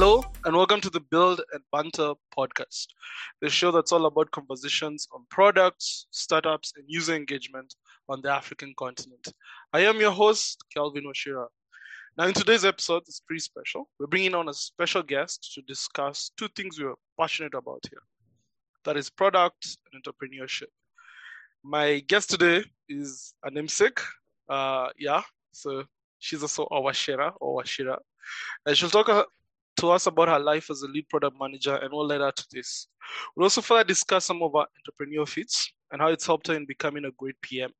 Hello, and welcome to the Build and Banter podcast, the show that's all about conversations on products, startups, and user engagement on the African continent. I am your host, Kelvin Oshira. Now, in today's episode, it's pretty special. We're bringing on a special guest to discuss two things we're passionate about here that is product and entrepreneurship. My guest today is a namesake. Uh, yeah, so she's also our Shira or Washira. And she'll talk to us about her life as a lead product manager and what led her to this. We'll also further discuss some of her entrepreneur feats and how it's helped her in becoming a great PM.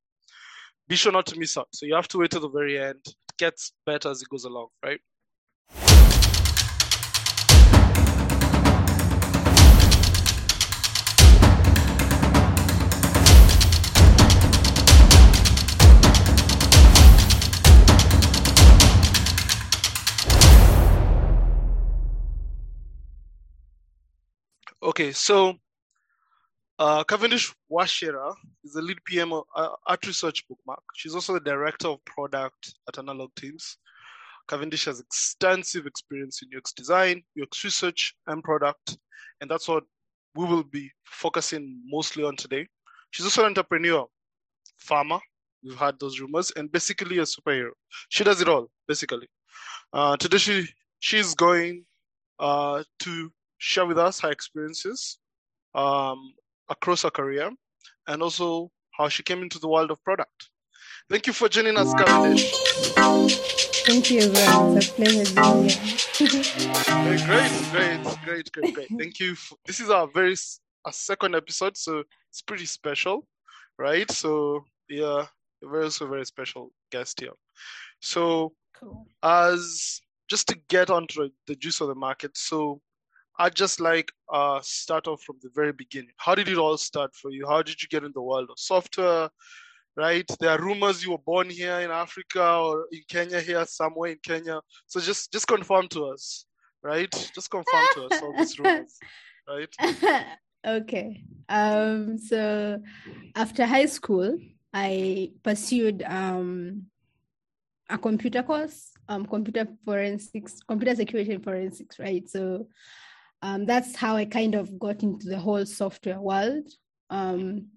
Be sure not to miss out. So you have to wait till the very end. It gets better as it goes along, right? Okay, so uh, Cavendish Wachera is the lead PM of uh, at Research Bookmark. She's also the director of product at Analog Teams. Cavendish has extensive experience in UX design, UX research, and product, and that's what we will be focusing mostly on today. She's also an entrepreneur, farmer. We've had those rumors, and basically a superhero. She does it all, basically. Uh, today, she she's going uh, to share with us her experiences um, across her career and also how she came into the world of product. Thank you for joining us, Cavendish. Thank you, everyone. It's a pleasure being here. great, great, great, great, great. Thank you. For, this is our very a second episode, so it's pretty special, right? So yeah, a very also very special guest here. So Cool. as just to get onto the juice of the market, so I'd just like uh start off from the very beginning. How did it all start for you? How did you get in the world of software? Right? There are rumors you were born here in Africa or in Kenya here, somewhere in Kenya. So just just confirm to us, right? Just confirm to us all these rumors, right? okay. Um, so after high school, I pursued um, a computer course, um, computer forensics, computer security and forensics, right? So um, that's how I kind of got into the whole software world. Um,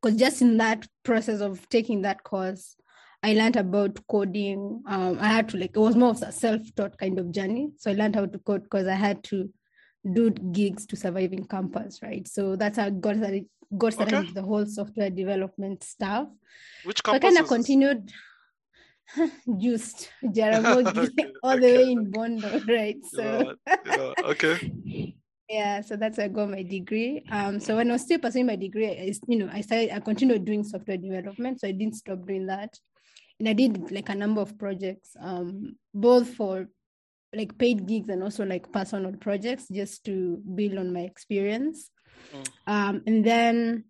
because just in that process of taking that course, I learned about coding. Um, I had to like it was more of a self-taught kind of journey. So I learned how to code because I had to do gigs to survive in campus, right? So that's how I got started, got started Okay. with the whole software development stuff. Which So I kind of continued. this? just Jaramogi Okay, all the okay, way in Bondo, right? So Yeah, yeah, okay. yeah, so that's how I got my degree. Um, so when I was still pursuing my degree, I, you know, I started, I continued doing software development, so I didn't stop doing that, and I did like a number of projects, um, both for like paid gigs and also like personal projects, just to build on my experience. Mm. Um, and then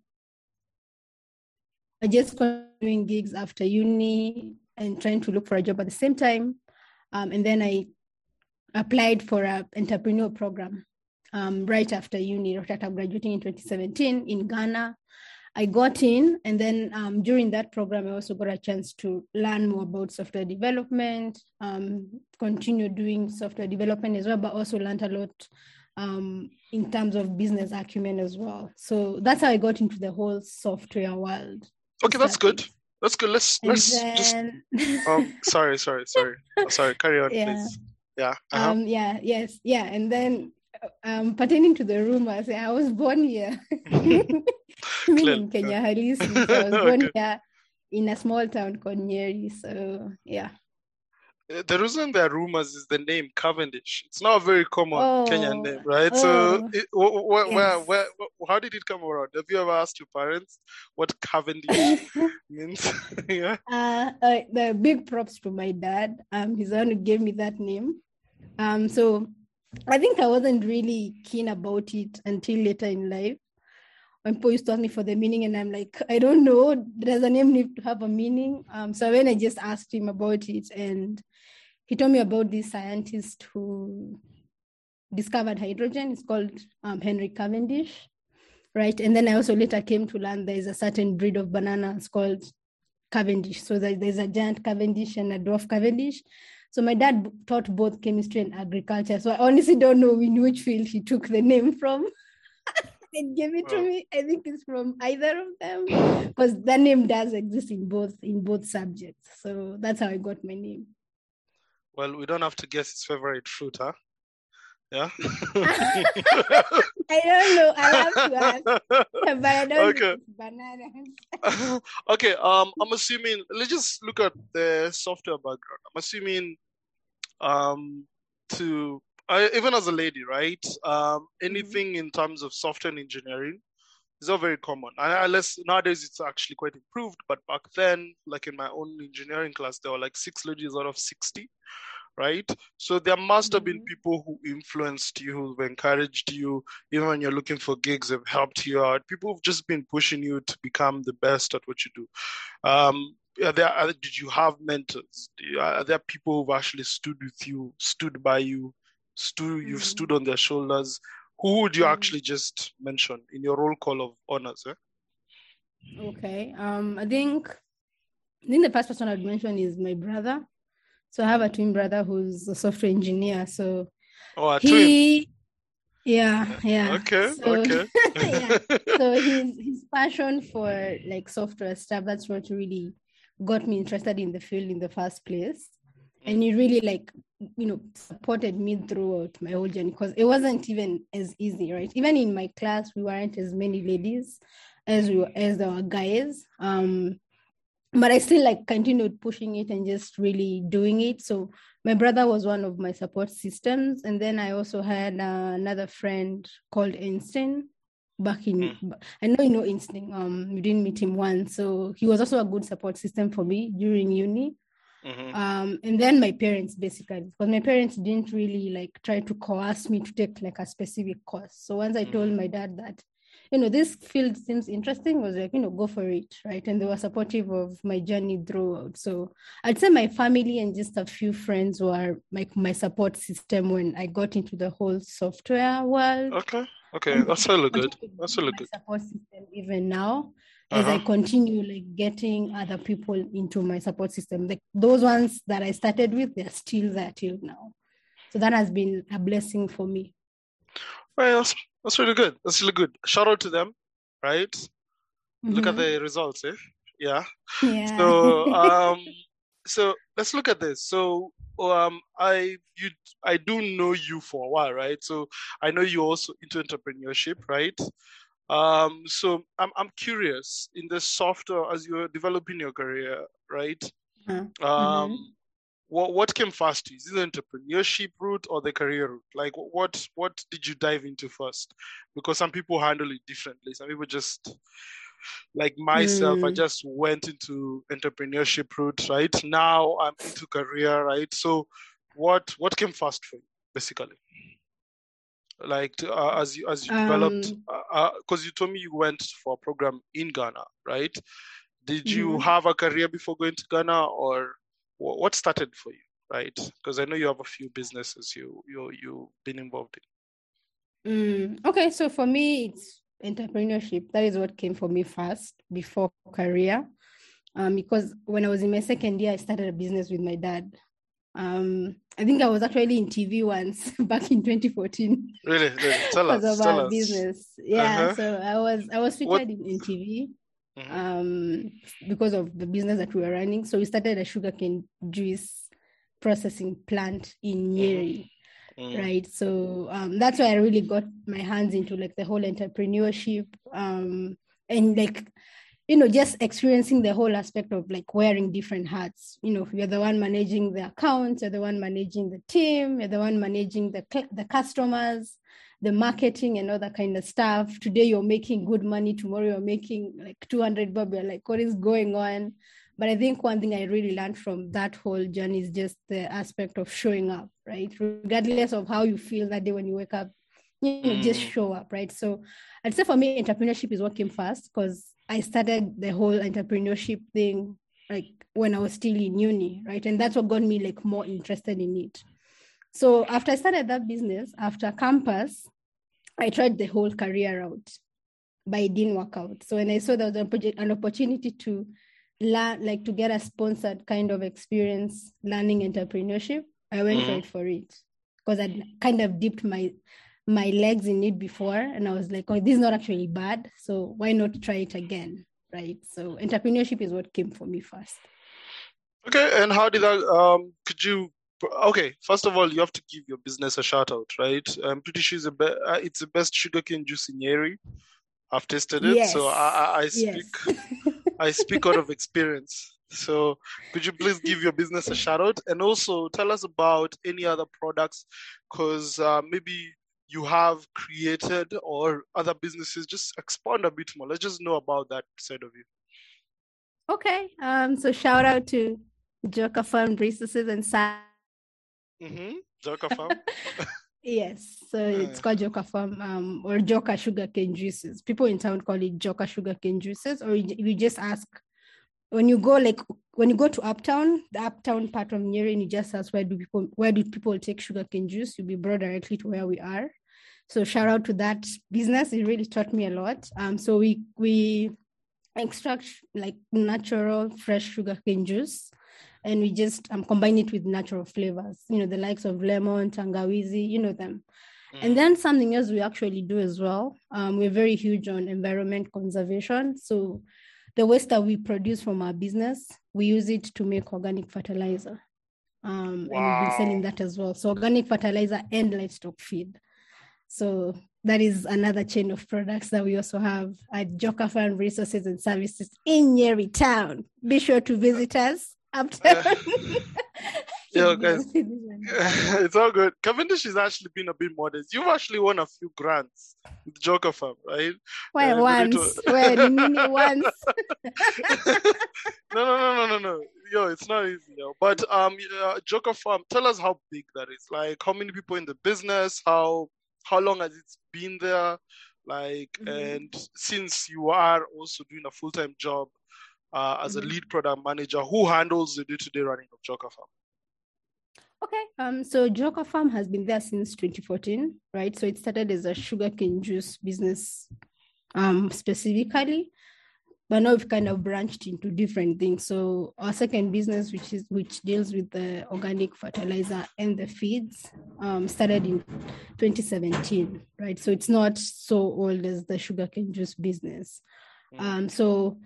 I just continued doing gigs after uni and trying to look for a job at the same time. Um, and then I applied for an entrepreneur program um, right after uni, right after graduating in 2017 in Ghana. I got in, and then um, during that program, I also got a chance to learn more about software development, um, continue doing software development as well, but also learned a lot um, in terms of business acumen as well. So that's how I got into the whole software world. Okay, that's good. That's good. Let's And let's just then, um sorry, sorry, sorry. Oh, sorry, carry on, Yeah. please. Yeah. Uh-huh. um, yeah, yes, yeah, and then um, pertaining to the rumors, I was born here. I mean, Clear- in Kenya, Halisi. So I was born Okay. here in a small town called Nyeri. So yeah. The reason there are rumors is the name Cavendish. It's not a very common Kenyan Oh, name, right? So, oh, it, wh- wh- yes. where, wh- how did it come around? Have you ever asked your parents what Cavendish means? yeah. uh, uh, the big props to my dad. Um, he's the one who gave me that name. Um, so I think I wasn't really keen about it until later in life. When people used to ask me for the meaning, and I'm like, I don't know. Does a name need to have a meaning? Um, so when I just asked him about it, and he told me about this scientist who discovered hydrogen. It's called um, Henry Cavendish, right? And then I also later came to learn there is a certain breed of bananas called Cavendish. So there- there's a giant Cavendish and a dwarf Cavendish. So my dad taught both chemistry and agriculture. So I honestly don't know in which field he took the name from. and gave it to me. I think it's from either of them because that name does exist in both in both subjects. So that's how I got my name. Well, we don't have to guess his favorite fruit, huh? Yeah. I don't know. I have to ask, but I don't okay. bananas. okay. Um, I'm assuming. Let's just look at the software background. I'm assuming, um, to uh, even as a lady, right? Um, anything in terms of software engineering is not very common. Unless nowadays it's actually quite improved, but back then, like in my own engineering class, there were like six ladies out of sixty right? So there must have been Mhm. people who influenced you, who've encouraged you, even when you're looking for gigs, have helped you out. People who've just been pushing you to become the best at what you do. Um, there, are, did you have mentors? Are there people who've actually stood with you, stood by you, stood, you've Mhm. stood on their shoulders? Who would you Mhm. actually just mention in your roll call of honors? Eh? Okay. Um, I think I think the first person I'd mention is my brother. So I have a twin brother who's a software engineer. So Oh, a twin. he yeah, yeah. Okay, So- okay. yeah. So his his passion for like software stuff, that's what really got me interested in the field in the first place. And he really like you know supported me throughout my whole journey because it wasn't even as easy, right? Even in my class, we weren't as many ladies as we were, as there were guys. Um, but I still like continued pushing it and just really doing it. So my brother was one of my support systems, and then I also had uh, another friend called Einstein. Back in, I know you know Einstein. Um, you didn't meet him once, so he was also a good support system for me during uni. Mhm. Um, and then my parents basically, because my parents didn't really like try to coerce me to take like a specific course. So once I told my dad that, you know, this field seems interesting, was like, you know, go for it, right? And they were supportive of my journey throughout. So I'd say my family and just a few friends were like my support system when I got into the whole software world. Okay, okay, that's really good. That's really good. Support system even now as I Uh-huh. continue like getting other people into my support system. Like those ones that I started with, they're still there till now. So that has been a blessing for me. Well, that's, that's really good. That's really good. Shout out to them, right? Look at Mhm. the results, eh? Yeah. yeah. So, um, so let's look at this. So, um, I you I do know you for a while, right? So I know you also into entrepreneurship, right? Um, so I'm I'm curious in the software as you're developing your career, right? Uh, Um, mhm. what what came first? Is it the entrepreneurship route or the career route? Like, what what did you dive into first? Because some people handle it differently. Some people just, like myself, I Mm. just went into entrepreneurship route. Right now, I'm into career. Right. So, what what came first for you, basically? Like to, uh, as you as you developed, Um, because you told me you went for a program in Ghana, right? Did you Mhm. have a career before going to Ghana, or wha- what started for you, right? Because I know you have a few businesses you you you've been involved in. Mm, okay, so for me, it's entrepreneurship. That is what came for me first before career. Um, because when I was in my second year, I started a business with my dad. Um, I think I was actually in TV once back in 2014 Really, really. Tell because us, of tell our us. business. Yeah, Uh-huh. so I was I was featured in, in TV Mhm. um, because of the business that we were running. So we started a sugarcane juice processing plant in Nyeri Mm. right so um, that's why i really got my hands into like the whole entrepreneurship um, and like you know just experiencing the whole aspect of like wearing different hats you know you're the one managing the accounts you're the one managing the team you're the one managing the the customers the marketing and all that kind of stuff today you're making good money tomorrow you're making like 200 bob you're like what is going on but I think one thing I really learned from that whole journey is just the aspect of showing up, right? Regardless of how you feel that day when you wake up, you know, just Mm. show up, right? So I'd say for me, entrepreneurship is what came first because I started the whole entrepreneurship thing like when I was still in uni, right? And that's what got me like more interested in it. So after I started that business, after campus, I tried the whole career route, but it didn't work out. So when I saw there was an opportunity to learn like to get a sponsored kind of experience learning entrepreneurship, I went Mhm. right for it because I kind of dipped my my legs in it before, and I was like, oh, this is not actually bad, so why not try it again, right? So entrepreneurship is what came for me first. Okay, and how did that? Um, could you? Okay, first of all, you have to give your business a shout out, right? I'm pretty sure it's the, be- uh, it's the best sugarcane juice in Nyeri. I've tasted it, so I, I, I Yes. speak I speak out of experience. So could you please give your business a shout out and also tell us about any other products because uh, maybe you have created or other businesses just expand a bit more let's just know about that side of you Okay. Um, so shout out to Joka Farm Resources and Science. mm-hmm. Joka Farm. Yes, so it's called Joka Farm um, or Joka Sugarcane Juices. People in town call it Joka Sugarcane Juices, or you, you just ask when you go like when you go to Uptown, the Uptown part of Nyeri, you just ask where do people where do people take sugarcane juice, you'll be brought directly to where we are. So shout out to that business. It really taught me a lot. Um, so we we extract like natural fresh sugarcane juice and we just um, combine it with natural flavors, you know, the likes of lemon, tangawizi, you know them. And then something else we actually do as well. Um, we're very huge on environment conservation. So the waste that we produce from our business, we use it to make organic fertilizer. Um, And we've been selling that as well. So organic fertilizer and livestock feed. So that is another chain of products that we also have at Joka Farm Resources and Services in Nyeri Town. Be sure to visit us uptown. Yeah, guys. it's all good. Cavendish has actually been a bit modest. You've actually won a few grants with Joka Farm, right? Why Uh, once? Mini once? no, no, no, no, no, no. Yo, it's not easy, yo. But um, uh, Joka Farm, tell us how big that is. Like, how many people in the business? How how long has it been there? Like, Mhm. and since you are also doing a full time job uh, as a Mhm. lead product manager, who handles the day to day running of Joka Farm? Okay. Um. So Joka Farm has been there since 2014, right? So it started as a sugarcane juice business, um, specifically, but now we've kind of branched into different things. So our second business, which is which deals with the organic fertilizer and the feeds, um, started in 2017, right? So it's not so old as the sugarcane juice business. Mm. Um. So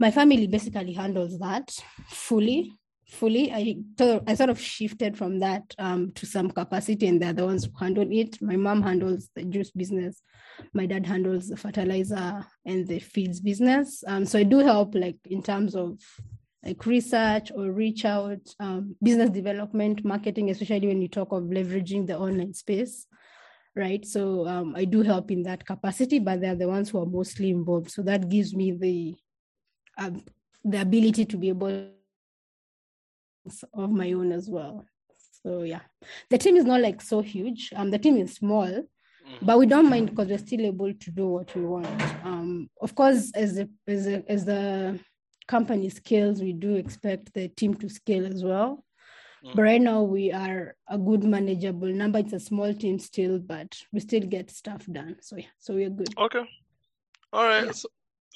my family basically handles that fully fully i i sort of shifted from that um, to some capacity and they're the ones who handle it. My mom handles the juice business. My dad handles the fertilizer and the feeds business. Um, so i do help like in terms of like research or reach out um, business development marketing especially when you talk of leveraging the online space right? So um, i do help in that capacity but they're the ones who are mostly involved. So that gives me the um, the ability to be able of my own as well. So yeah, the team is not like so huge. Um, the team is small, Mhm. but we don't mind because we're still able to do what we want. Um, of course, as the as the, as the company scales, we do expect the team to scale as well. Mm. But right now, we are a good manageable number. It's a small team still, but we still get stuff done. So yeah, so we're good. Okay. All right. Yeah. So,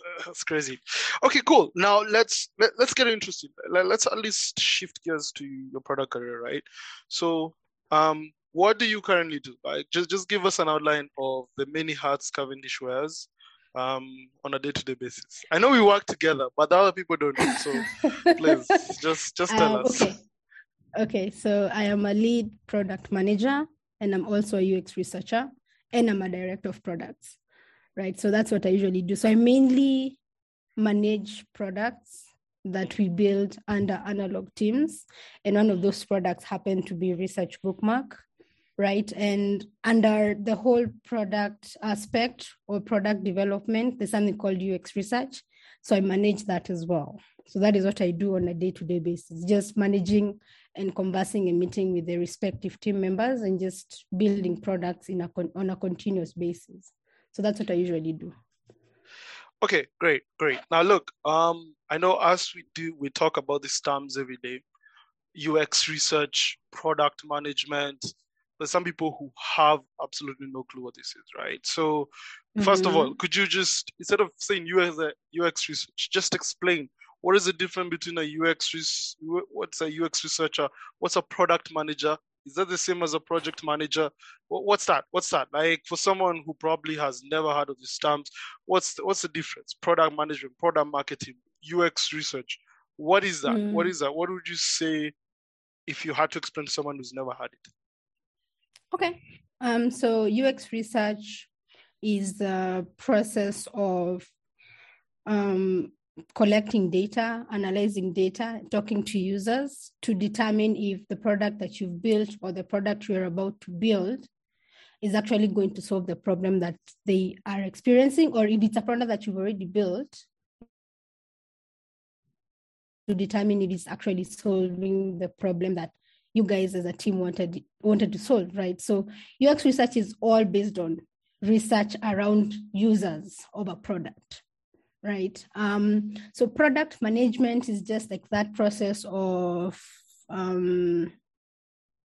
that's crazy. Okay, cool. Now let's let, let's get interested. Let, let's at least shift gears to your product career, right? So, um, what do you currently do? Like, just just give us an outline of the many hats Cavendish wears, um, on a day-to-day basis. I know we work together, but the other people don't know. So, please, just just tell Um, us. Okay. Okay. So I am a lead product manager and I'm also a UX researcher and I'm a director of products. Right. So that's what I usually do. So I mainly manage products that we build under analog teams. And one of those products happen to be Research Bookmark. Right. And under the whole product aspect or product development, there's something called UX research. So I manage that as well. So that is what I do on a day-to-day basis, just managing and conversing and meeting with the respective team members and just building products in a con- on a continuous basis. So that's what I usually do. Okay, great, great. Now look, um, I know as we do, we talk about these terms every day. UX research, product management. There's some people who have absolutely no clue what this is, right? So, first of all, could you just instead of saying UX UX research, just explain What is the difference between a UX what's a UX researcher? What's a product manager? Is that the same as a project manager? What's that? What's that? Like for someone who probably has never heard of these terms, what's the, what's the difference? Product management, product marketing, UX research. What is that? Mm. What is that? What would you say if you had to explain to someone who's never had it? Okay. Um, so UX research is the process of um, collecting data, analyzing data, talking to users to determine if the product that you've built or the product you're about to build is actually going to solve the problem that they are experiencing, or if it's a product that you've already built, to determine if it's actually solving the problem that you guys as a team wanted wanted to solve, right? So UX research is all based on research around users of a product, right? Um, so product management is just like that process of um,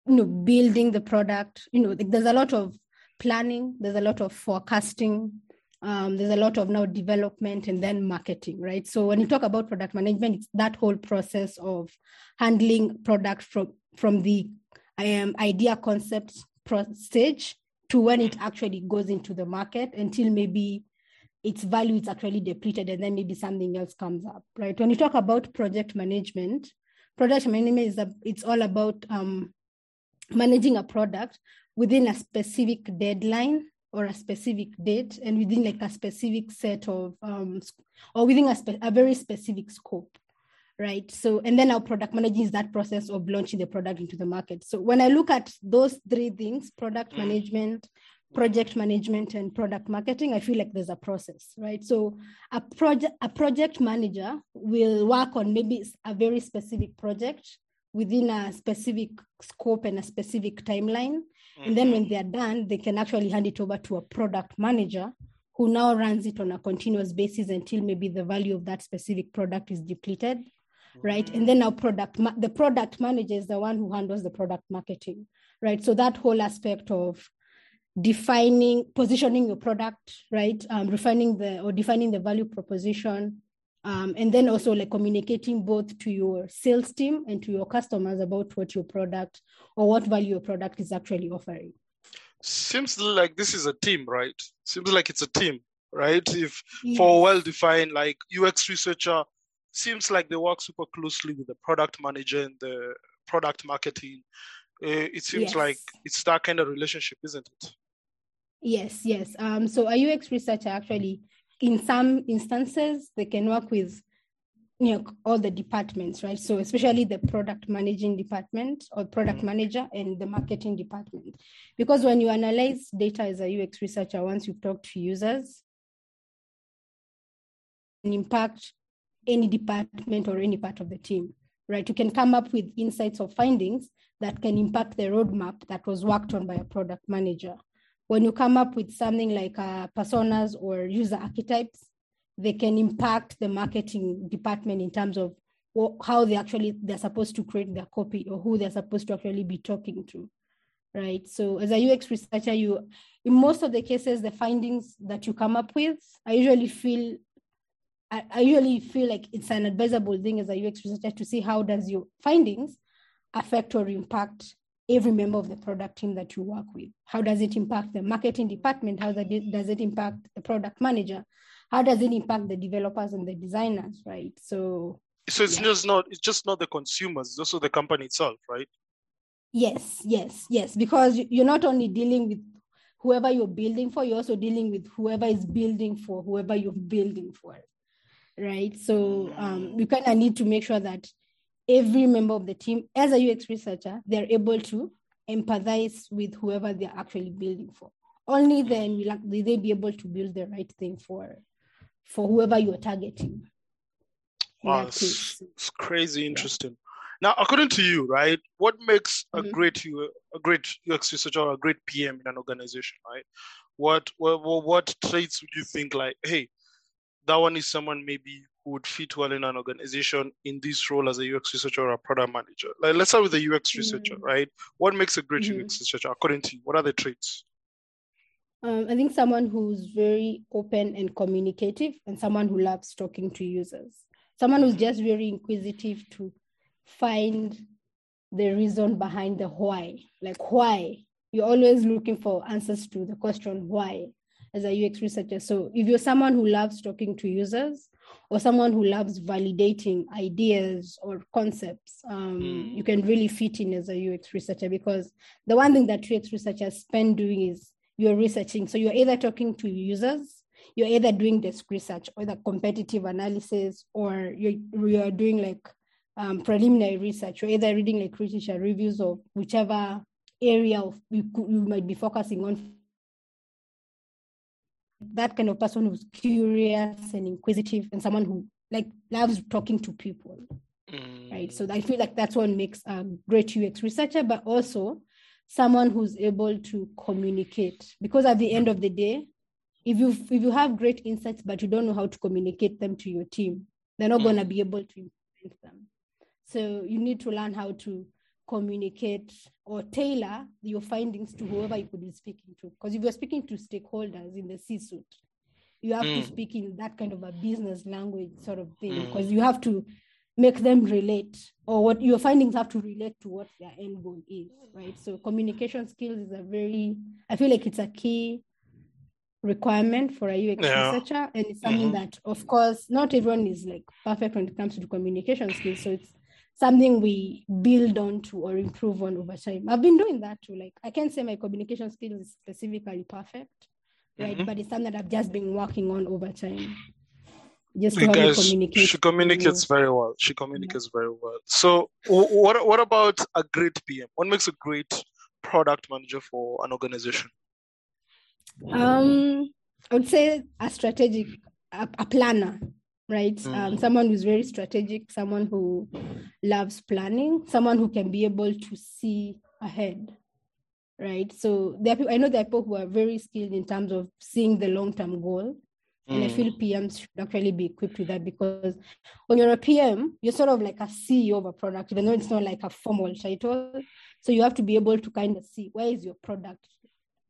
you know building the product. You know, like there's a lot of planning, there's a lot of forecasting, um, there's a lot of now development and then marketing, right? So when you talk about product management, it's that whole process of handling product from from the um, idea concept stage to when it actually goes into the market until maybe its value is actually depleted and then maybe something else comes up, right? When you talk about project management, project management is a, it's all about um, managing a product within a specific deadline or a specific date and within like a specific set of um, or within a, spe- a very specific scope right so and then our product managing is that process of launching the product into the market so when i look at those three things product mm. management project management and product marketing i feel like there's a process right so a project a project manager will work on maybe a very specific project within a specific scope and a specific timeline Mm-hmm. And then when mm-hmm. they're done, they can actually hand it over to a product manager who now runs it on a continuous basis until maybe the value of that specific product is depleted. Mm-hmm. Right. And then our product, ma- the product manager is the one who handles the product marketing. Right. So that whole aspect of defining, positioning your product, right, um, refining the or defining the value proposition, um, and then also like communicating both to your sales team and to your customers about what your product or what value your product is actually offering. Seems like this is a team right? Seems like it's a team right? If yes. for well defined like ux researcher seems like they work super closely with the product manager and the product marketing. Uh, it seems yes. like it's that kind of relationship isn't it yes yes um so a ux researcher actually in some instances, they can work with you know all the departments, right? So especially the product managing department or product mm-hmm. manager and the marketing department. Because when you analyze data as a UX researcher, once you've talked to users, and impact any department or any part of the team, right? You can come up with insights or findings that can impact the roadmap that was worked on by a product manager when you come up with something like uh, personas or user archetypes, they can impact the marketing department in terms of how they actually they're supposed to create their copy or who they're supposed to actually be talking to right? So as a ux researcher you in most of the cases the findings that you come up with i usually feel I, I usually feel like it's an advisable thing as a ux researcher to see how does your findings affect or impact every member of the product team that you work with. How does it impact the marketing department? How does it impact the product manager? How does it impact the developers and the designers, right? So so it's yeah. just not it's just not the consumers, it's also the company itself, right? Yes, yes, yes. Because you're not only dealing with whoever you're building for, you're also dealing with whoever is building for whoever you're building for. Right. So um, you kind of need to make sure that every member of the team, as a UX researcher, they're able to empathize with whoever they're actually building for. Only then will they be able to build the right thing for for whoever you're targeting. Wow, it's, it's, crazy interesting. Yeah. Now, according to you, right, what makes a mm-hmm. great a great UX researcher or a great PM in an organization, right? What what what traits would you think like, hey, that one is someone maybe would fit well in an organization in this role as a UX researcher or a product manager? Like, let's start with the UX researcher, mm. right? What makes a great mm-hmm. UX researcher according to you? What are the traits? Um, I think someone who's very open and communicative and someone who loves talking to users, someone who's just very inquisitive to find the reason behind the why. Like why? You're always looking for answers to the question why as a UX researcher. So if you're someone who loves talking to users or someone who loves validating ideas or concepts, um, mm. you can really fit in as a UX researcher because the one thing that UX researchers spend doing is you're researching. So you're either talking to users, you're either doing desk research or the competitive analysis, or you're, you're doing like um, preliminary research, you're either reading like literature reviews or whichever area of you, you might be focusing on that kind of person who's curious and inquisitive and someone who like loves talking to people mm. right so i feel like that's what makes a great ux researcher but also someone who's able to communicate because at the end of the day if you if you have great insights but you don't know how to communicate them to your team they're not mm. going to be able to implement them so you need to learn how to communicate or tailor your findings to whoever you could be speaking to. Because if you're speaking to stakeholders in the C suite, you have mm. to speak in that kind of a business language sort of thing, because mm. you have to make them relate, or what your findings have to relate to what their end goal is, right? So communication skills is a very, I feel like it's a key requirement for a UX yeah. researcher, and it's something mm-hmm. that, of course, not everyone is like perfect when it comes to communication skills. So it's something we build on to or improve on over time. I've been doing that too. Like I can't say my communication skills is specifically perfect, right? Mm-hmm. But it's something that I've just been working on over time. Just to because communicate. She communicates very well. She communicates yeah. very well. So what what about a great PM? What makes a great product manager for an organization? Um, I would say a strategic, a, a planner right? Mm. Um, someone who's very strategic, someone who loves planning, someone who can be able to see ahead, right? So there are people, I know there are people who are very skilled in terms of seeing the long term goal. And I feel mm. PMs should actually be equipped with that because when you're a PM, you're sort of like a CEO of a product, even though it's not like a formal title. So you have to be able to kind of see where is your product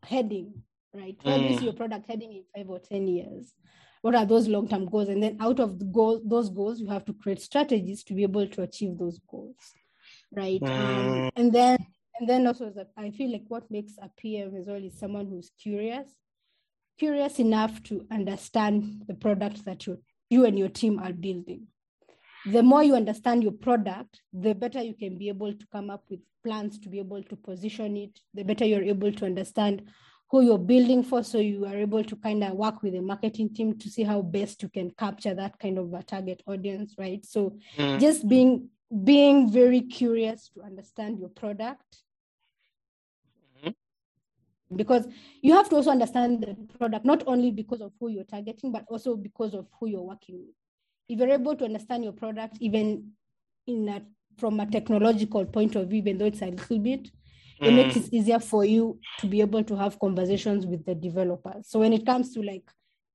heading, right? Where mm. is your product heading in five or 10 years? What are those long-term goals? And then out of the goal, those goals you have to create strategies to be able to achieve those goals right? Um, mm. um, and then and then also that i feel like what makes a pm as well is someone who's curious curious enough to understand the product that you you and your team are building. The more you understand your product the better you can be able to come up with plans to be able to position it the better you're able to understand who you're building for so you are able to kind of work with the marketing team to see how best you can capture that kind of a target audience right so mm. just being being very curious to understand your product mm-hmm. because you have to also understand the product not only because of who you're targeting but also because of who you're working with if you're able to understand your product even in a from a technological point of view even though it's a little bit it mm. makes it easier for you to be able to have conversations with the developers. So when it comes to like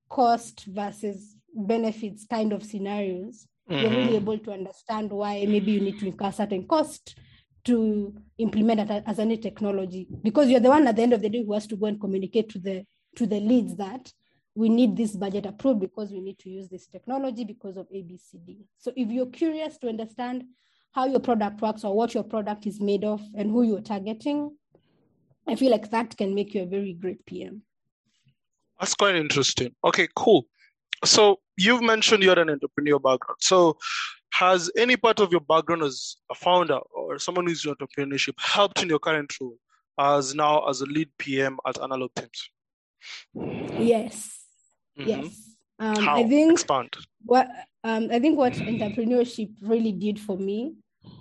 cost versus benefits kind of scenarios, mm-hmm. you're really mm-hmm. able to understand why maybe you need to incur certain cost to implement it as any technology because you're the one at the end of the day who has to go and communicate to the to the leads that we need this budget approved because we need to use this technology because of abcd so if you're curious to understand how your product works or what your product is made of and who you're targeting, I feel like that can make you a very great PM. That's quite interesting. Okay, cool. So you've mentioned you're an entrepreneur background. So has any part of your background as a founder or someone who's in entrepreneurship helped in your current role as now as a lead PM at Analog Teams? Yes. Mm-hmm. Yes. Um, How? I think Expand. what um, I think what entrepreneurship really did for me,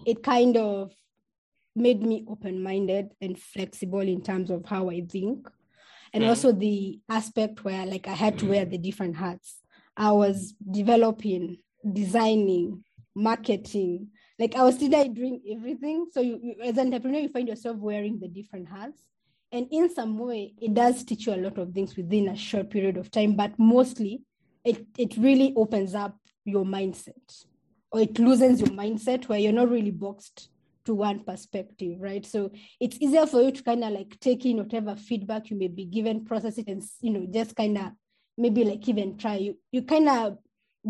it kind of made me open-minded and flexible in terms of how I think, and mm. also the aspect where like I had to wear the different hats. I was developing, designing, marketing. Like I was still doing everything. So you, you, as an entrepreneur, you find yourself wearing the different hats. And in some way, it does teach you a lot of things within a short period of time, but mostly it, it really opens up your mindset or it loosens your mindset where you're not really boxed to one perspective, right? So it's easier for you to kind of like take in whatever feedback you may be given, process it, and you know, just kind of maybe like even try. You you kind of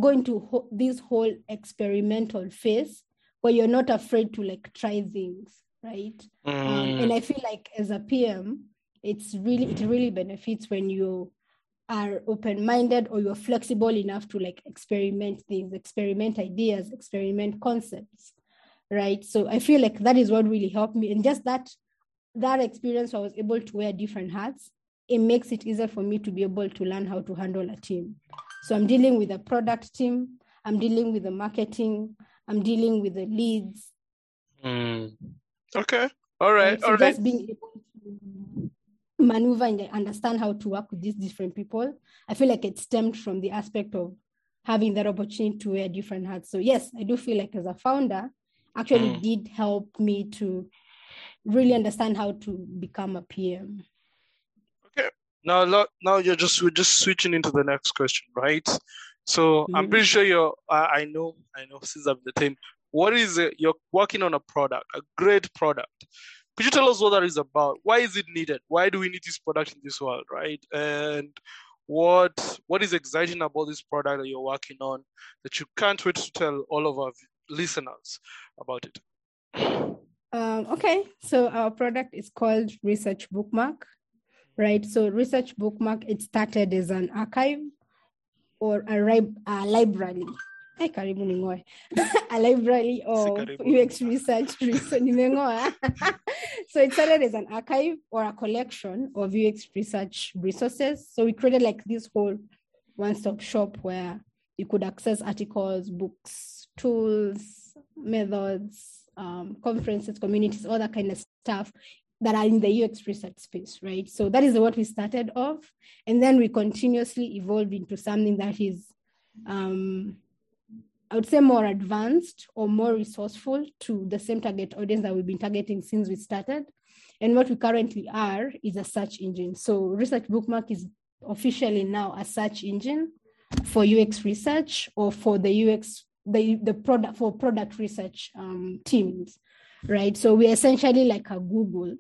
go into ho- this whole experimental phase where you're not afraid to like try things, right? Um, Mm. and I feel like as a PM, it's really it really benefits when you are open-minded or you're flexible enough to like experiment things, experiment ideas, experiment concepts, right? So I feel like that is what really helped me, and just that that experience, I was able to wear different hats. It makes it easier for me to be able to learn how to handle a team. So I'm dealing with a product team, I'm dealing with the marketing, I'm dealing with the leads, Mm. Okay. All right. right? So All right. just being able to maneuver and understand how to work with these different people, I feel like it stemmed from the aspect of having that opportunity to wear different hats. So yes, I do feel like as a founder, actually Mm. did help me to really understand how to become a PM. Okay. Now, now you're just we're just switching into the next question, right? So I'm Mhm. pretty sure you're. I, I know. I know. Since I've the team, what is it? You're working on a product, a great product. Could you tell us what that is about? Why is it needed? Why do we need this product in this world, right? And what what is exciting about this product that you're working on that you can't wait to tell all of our listeners about it? Um, okay, so our product is called Research Bookmark, right? So Research Bookmark, it started as an archive or a, ri- a library. Ay, karibu ningoe. a library of. UX research. research nimengoa. so it started as an archive or a collection of UX research resources. So we created like this whole one-stop shop where you could access articles, books, tools, methods, um, conferences, communities, all that kind of stuff that are in the UX research space, right? So that is what we started off. And then we continuously evolved into something that is, um, I would say, more advanced or more resourceful to the same target audience that we've been targeting since we started. And what we currently are is a search engine. So Research Bookmark is officially now a search engine for UX research or for the UX the the product for product research um, teams, right? So we're essentially like a Google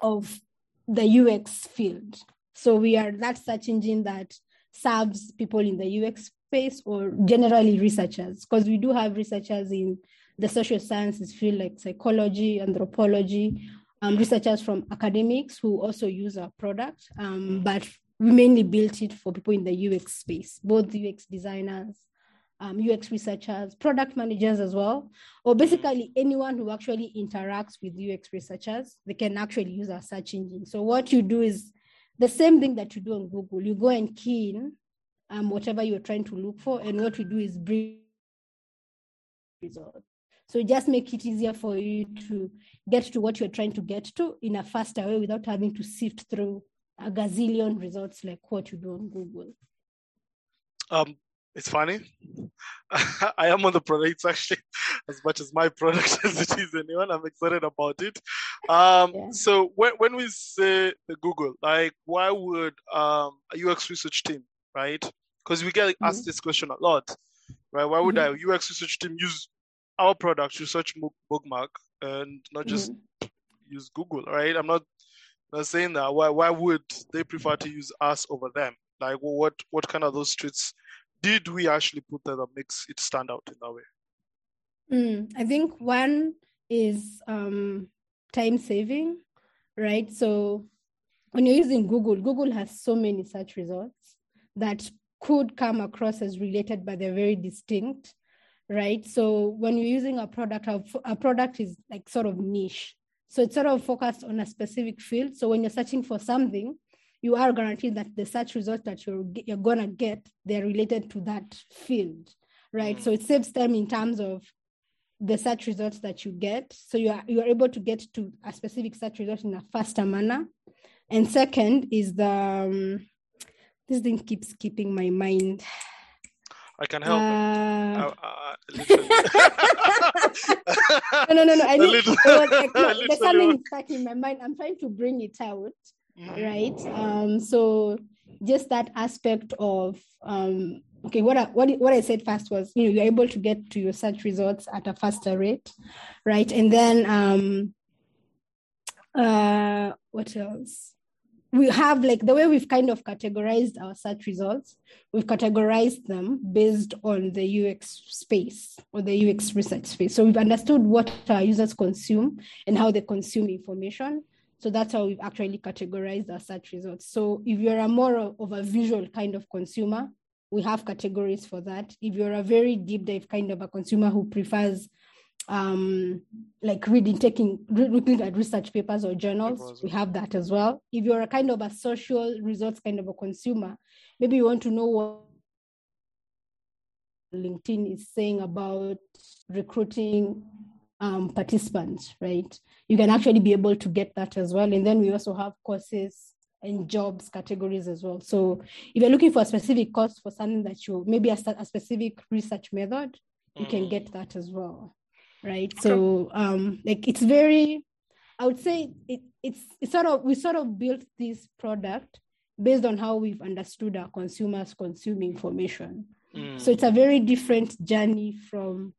of the UX field. So we are that search engine that serves people in the UX space or generally researchers, because we do have researchers in the social sciences field like psychology, anthropology, um, researchers from academics who also use our product. Um, but we mainly built it for people in the UX space, both UX designers, um, UX researchers, product managers as well, or basically anyone who actually interacts with UX researchers, they can actually use our search engine. So what you do is the same thing that you do on Google. You go and key in um, whatever you're trying to look for, and what we do is bring results. So just make it easier for you to get to what you're trying to get to in a faster way without having to sift through a gazillion results like what you do on Google. Um, it's funny. I am on the product. Actually as much as my product as it is anyone. I'm excited about it. Um, Yeah. So when, when we say the Google, like, why would um, a UX research team, right? Because we get asked this question a lot, right? Why would a UX research team use our product, research book- bookmark, and not just Mhm. use Google, right? I'm not not saying that. Why why would they prefer to use us over them? Like, what what kind of those traits did we actually put there that makes it stand out in that way? Mm, I think one is um, time saving, right? So when you're using Google, Google has so many search results that could come across as related, but they're very distinct, right? So when you're using a product, a product is like sort of niche. So it's sort of focused on a specific field. So when you're searching for something, you are guaranteed that the search results that you're, you're gonna get, they're related to that field, right? Mm. So it saves time in terms of the search results that you get. So you are you are able to get to a specific search result in a faster manner. And second is the um, this thing keeps keeping my mind. I can help. Uh, I- I- no, no, no, no. I A need, little- it was like, no, there's something stuck in my mind. I'm trying to bring it out. Mhm. right um so just that aspect of um okay what I, what, what i said first was you know you're able to get to your search results at a faster rate right and then um uh what else we have like the way we've kind of categorized our search results, we've categorized them based on the UX space or the UX research space. So we've understood what our users consume and how they consume information. So that's how we've actually categorized our search results. So if you're a more of a visual kind of consumer, we have categories for that. If you're a very deep dive kind of a consumer who prefers um, like reading, taking, looking at research papers or journals, we have that as well. If you're a kind of a social results kind of a consumer, maybe you want to know what LinkedIn is saying about recruiting um, participants, right? You can actually be able to get that as well. And then we also have courses and jobs categories as well. So if you're looking for a specific course for something that you maybe a, a specific research method, you mm. can get that as well right? So um like it's very i would say it, it's it's sort of we sort of built this product based on how we've understood our consumers consume information. Mm. so it's a very different journey from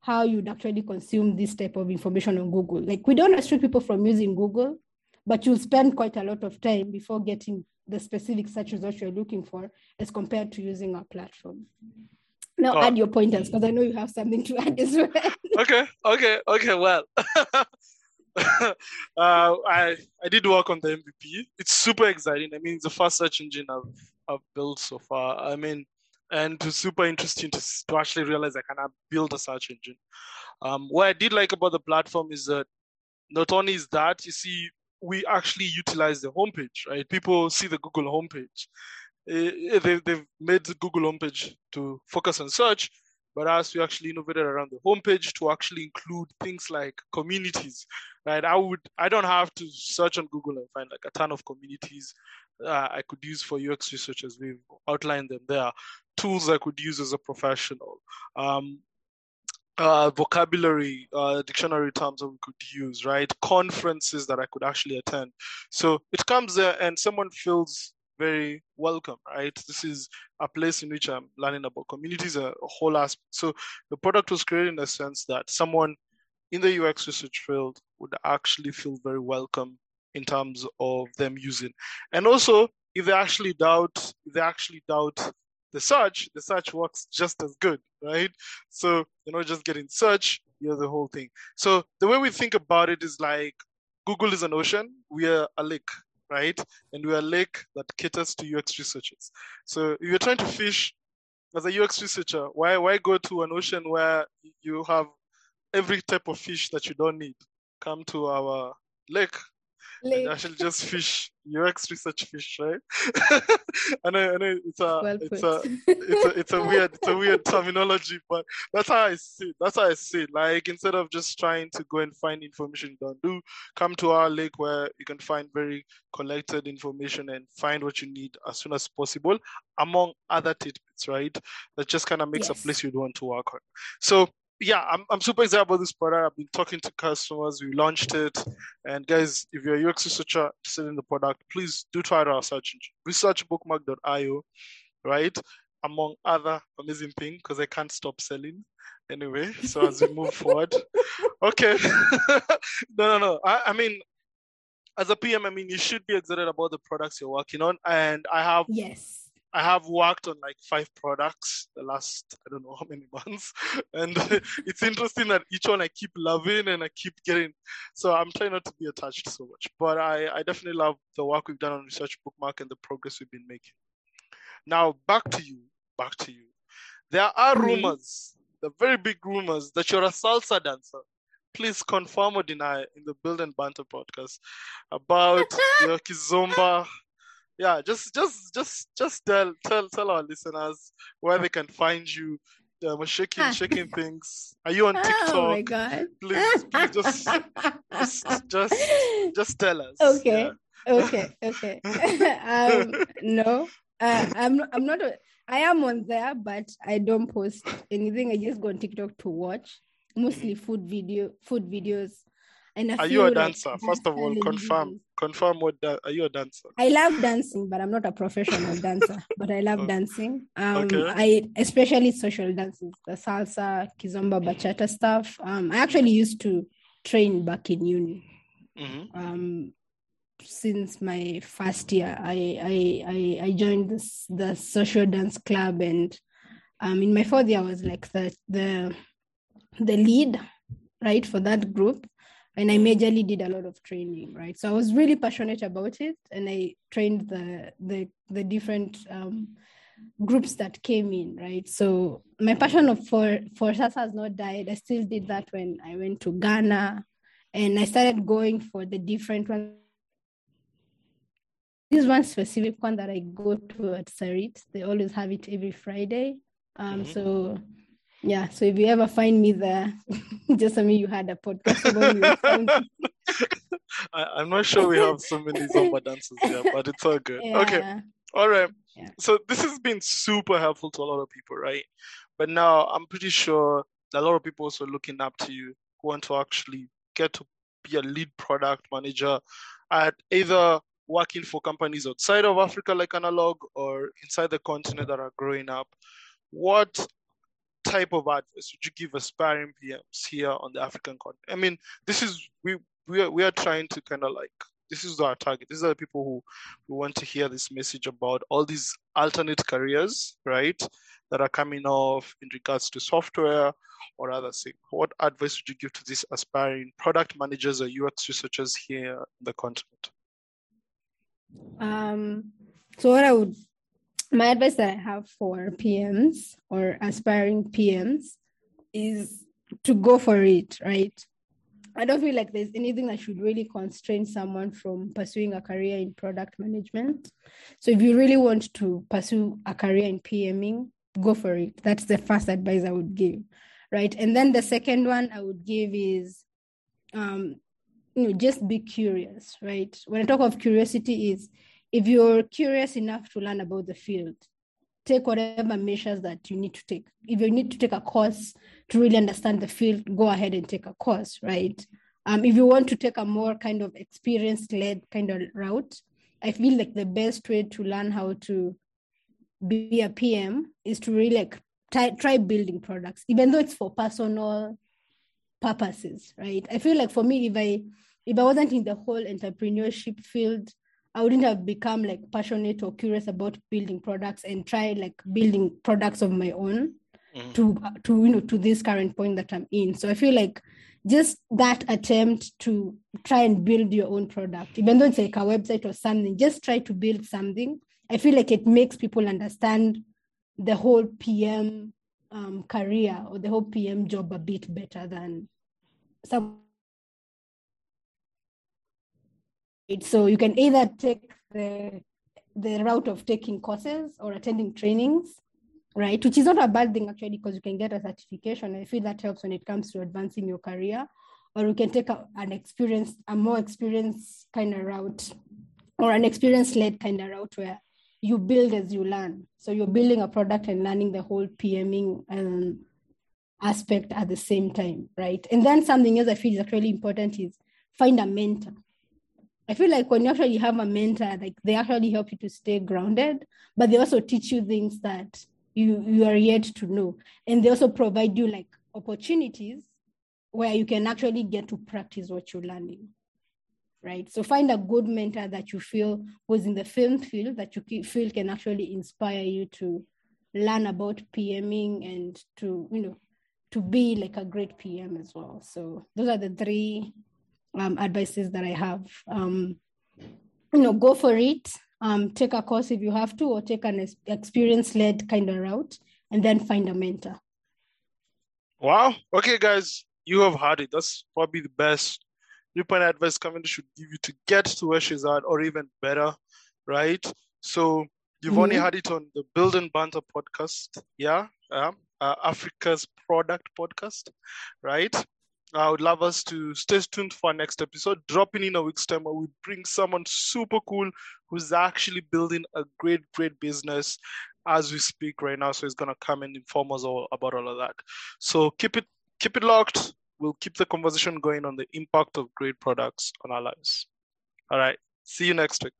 how you'd actually consume this type of information on google. Like we don't restrict people from using google but you'll spend quite a lot of time before getting the specific search results you're looking for as compared to using our platform now oh. add your pointers because I know you have something to add as well. okay, okay, okay. Well, uh, I I did work on the MVP. It's super exciting. I mean, it's the first search engine I've I've built so far. I mean, and it's super interesting to to actually realize I can build a search engine. Um, what I did like about the platform is that not only is that you see we actually utilize the homepage, right? People see the Google homepage they, they've made the Google homepage to focus on search, but as we actually innovated around the homepage to actually include things like communities, right? I would, I don't have to search on Google and find like a ton of communities uh, I could use for UX researchers. We've outlined them there. Tools I could use as a professional. Um, uh, vocabulary, uh, dictionary terms that we could use, right? Conferences that I could actually attend. So it comes there and someone feels very welcome, right? This is a place in which I'm learning about communities, a, whole aspect. So the product was created in a sense that someone in the UX research field would actually feel very welcome in terms of them using. And also, if they actually doubt, if they actually doubt the search, the search works just as good, right? So you're not just getting search, you're the whole thing. So the way we think about it is like Google is an ocean, we are a lake, right? And we're a lake that caters to UX researchers. So if you're trying to fish as a UX researcher, why why go to an ocean where you have every type of fish that you don't need? Come to our lake and actually just fish UX research fish, right? I know, I know it's a, well it's a, it's a, it's a weird, it's a weird terminology, but that's how I see it. That's how I see it. Like instead of just trying to go and find information don't do, come to our lake where you can find very collected information and find what you need as soon as possible, among other tidbits, right? That just kind of makes yes. a place you'd want to work on. So yeah, I'm, I'm super excited about this product. I've been talking to customers. We launched it. And guys, if you're a UX researcher interested in the product, please do try out our search engine. Researchbookmark.io, right? Among other amazing things, because I can't stop selling anyway. So as we move forward. Okay. no, no, no. I, I mean, as a PM, I mean, you should be excited about the products you're working on. And I have yes I have worked on like five products the last I don't know how many months, and it's interesting that each one I keep loving and I keep getting. So I'm trying not to be attached so much, but I I definitely love the work we've done on Research Bookmark and the progress we've been making. Now back to you, back to you. There are mm-hmm. rumors, the very big rumors that you're a salsa dancer. Please confirm or deny in the Build and Banter podcast about your kizomba yeah, just just just just tell tell tell our listeners where they can find you. Um, shaking shaking things. Are you on TikTok? Oh my god! Please, please just just just just tell us. Okay. Yeah. Okay. Okay. um, no, uh, I'm I'm not. A, I am on there, but I don't post anything. I just go on TikTok to watch mostly food video, food videos, and are you a dancer? Like First of all, confirm confirm what da- are you a dancer? I love dancing, but I'm not a professional dancer. But I love dancing. Um, okay. I especially social dances, the salsa, kizomba, bachata stuff. Um, I actually used to train back in uni. Mm-hmm. Um, since my first year. I I I, I joined this the social dance club, and um, in my fourth year, I was like the the the lead, right, for that group, and I majorly did a lot of training, right. So I was really passionate about it, and I trained the the the different um, groups that came in, right? So my passion of for for salsa has not died. I still did that when I went to Ghana, and I started going for the different ones. This one specific one that I go to at Sarit, they always have it every Friday. Um, mm-hmm. so yeah, so if you ever find me there, just tell me you had a podcast about me. I, am not sure we have so many Zumba dancers here, but it's all good. Yeah. Okay. All right. Yeah. So this has been super helpful to a lot of people, right? But now I'm pretty sure a lot of people also looking up to you who want to actually get to be a lead product manager at either working for companies outside of Africa like Analog or inside the continent that are growing up. What type of advice would you give aspiring PMs here on the African continent? I mean, this is we we are, we are trying to kind of like this is our target. These are the people who, who want to hear this message about all these alternate careers, right? That are coming off in regards to software or other things. What advice would you give to these aspiring product managers or UX researchers here in the continent? Um, so what I would my advice that I have for PMs or aspiring PMs is to go for it, right? I don't feel like there's anything that should really constrain someone from pursuing a career in product management. So if you really want to pursue a career in PMing, go for it. That's the first advice I would give, right? And then the second one I would give is, um, you know, just be curious, right? When I talk of curiosity, is if you're curious enough to learn about the field, take whatever measures that you need to take. If you need to take a course to really understand the field, go ahead and take a course, right? Um, if you want to take a more kind of experience-led kind of route, I feel like the best way to learn how to be a PM is to really like try, try building products, even though it's for personal purposes, right? I feel like for me, if I if I wasn't in the whole entrepreneurship field, I wouldn't have become like passionate or curious about building products and try like building products of my own mm. to to you know to this current point that I'm in. So I feel like just that attempt to try and build your own product, even though it's like a website or something, just try to build something. I feel like it makes people understand the whole PM um, career or the whole PM job a bit better than some So you can either take the, the route of taking courses or attending trainings, right? Which is not a bad thing actually, because you can get a certification. I feel that helps when it comes to advancing your career. Or you can take a, an experience, a more experienced kind of route, or an experience-led kind of route where you build as you learn. So you're building a product and learning the whole PMing um, aspect at the same time, right? And then something else I feel is actually important is find a mentor. I feel like when you actually have a mentor, like they actually help you to stay grounded, but they also teach you things that you you are yet to know, and they also provide you like opportunities where you can actually get to practice what you're learning. Right. So find a good mentor that you feel was in the film field that you feel can actually inspire you to learn about PMing and to, you know, to be like a great PM as well. So those are the three um, advices that I have. Um, you know, go for it. Um, take a course if you have to, or take an experience-led kind of route, and then find a mentor. Wow. Okay, guys, you have had it. That's probably the best viewpoint advice Cavendish should give you to get to where she's at, or even better, right? So you've mm-hmm. only had it on the Build and Banter podcast, yeah, uh, Africa's product podcast, right? I would love us to stay tuned for our next episode. Dropping in a week's time where we bring someone super cool who's actually building a great, great business as we speak right now. So he's gonna come and inform us all about all of that. So keep it keep it locked. We'll keep the conversation going on the impact of great products on our lives. All right. See you next week.